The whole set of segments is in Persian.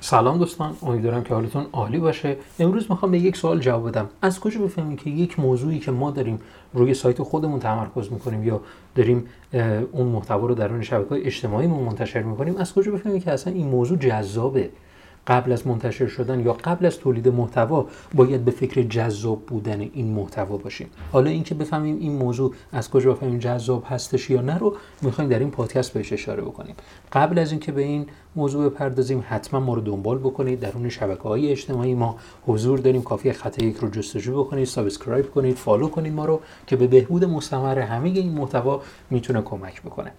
سلام دوستان امیدوارم که حالتون عالی باشه. امروز می‌خوام به یک سوال جواب بدم. از کجا بفهمیم که یک موضوعی که ما داریم روی سایت خودمون تمرکز می‌کنیم یا داریم اون محتوا رو در اون شبکه اجتماعیمون منتشر می‌کنیم از کجا بفهمیم که اصلا این موضوع جذابه؟ قبل از منتشر شدن یا قبل از تولید محتوا باید به فکر جذاب بودن این محتوا باشیم. حالا اینکه بفهمیم این موضوع از کجا بفهمیم جذاب هستش یا نه رو می‌خوایم در این پادکست بهش اشاره بکنیم. قبل از اینکه به این موضوع بپردازیم حتما ما رو دنبال بکنید. در اون شبکه های اجتماعی ما حضور داریم. کافی خط یک رو جستجو بکنید subscribe کنید follow کنید ما رو که به بهبود مستمر همه این محتوا می‌تونه کمک بکنه.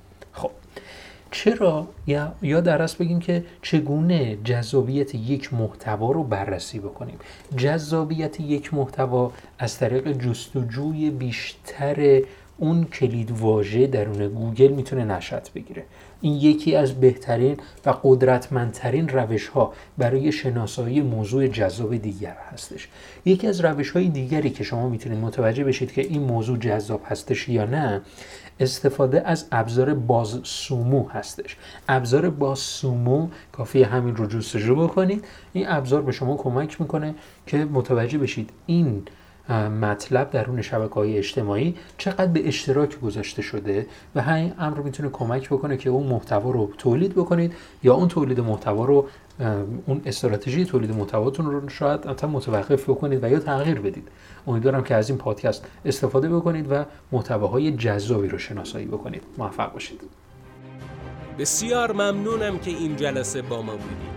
چرا؟ یا یا در اصل بگیم که چگونه جذابیت یک محتوا رو بررسی بکنیم؟ جذابیت یک محتوا از طریق جستجوی بیشتر اون کلید واژه درون گوگل می‌تونه نشأت بگیره. این یکی از بهترین و قدرتمندترین روش ها برای شناسایی موضوع جذاب دیگر هستش. یکی از روش های دیگری که شما می‌تونید متوجه بشید که این موضوع جذاب هستش یا نه استفاده از ابزار باز سومو هستش. ابزار باز سومو کافی همین رو جستجو بکنید. این ابزار به شما کمک می‌کنه که متوجه بشید این مطلب درون شبکه های اجتماعی چقدر به اشتراک گذاشته شده و همین امر می‌تونه کمک بکنه که اون محتوا رو تولید بکنید یا اون تولید محتوا رو اون استراتژی تولید محتواتون رو شاید تا متوقف بکنید و یا تغییر بدید. امیدوارم که از این پادکست استفاده بکنید و محتواهای جذابی رو شناسایی بکنید. موفق باشید. بسیار ممنونم که این جلسه با ما بودید.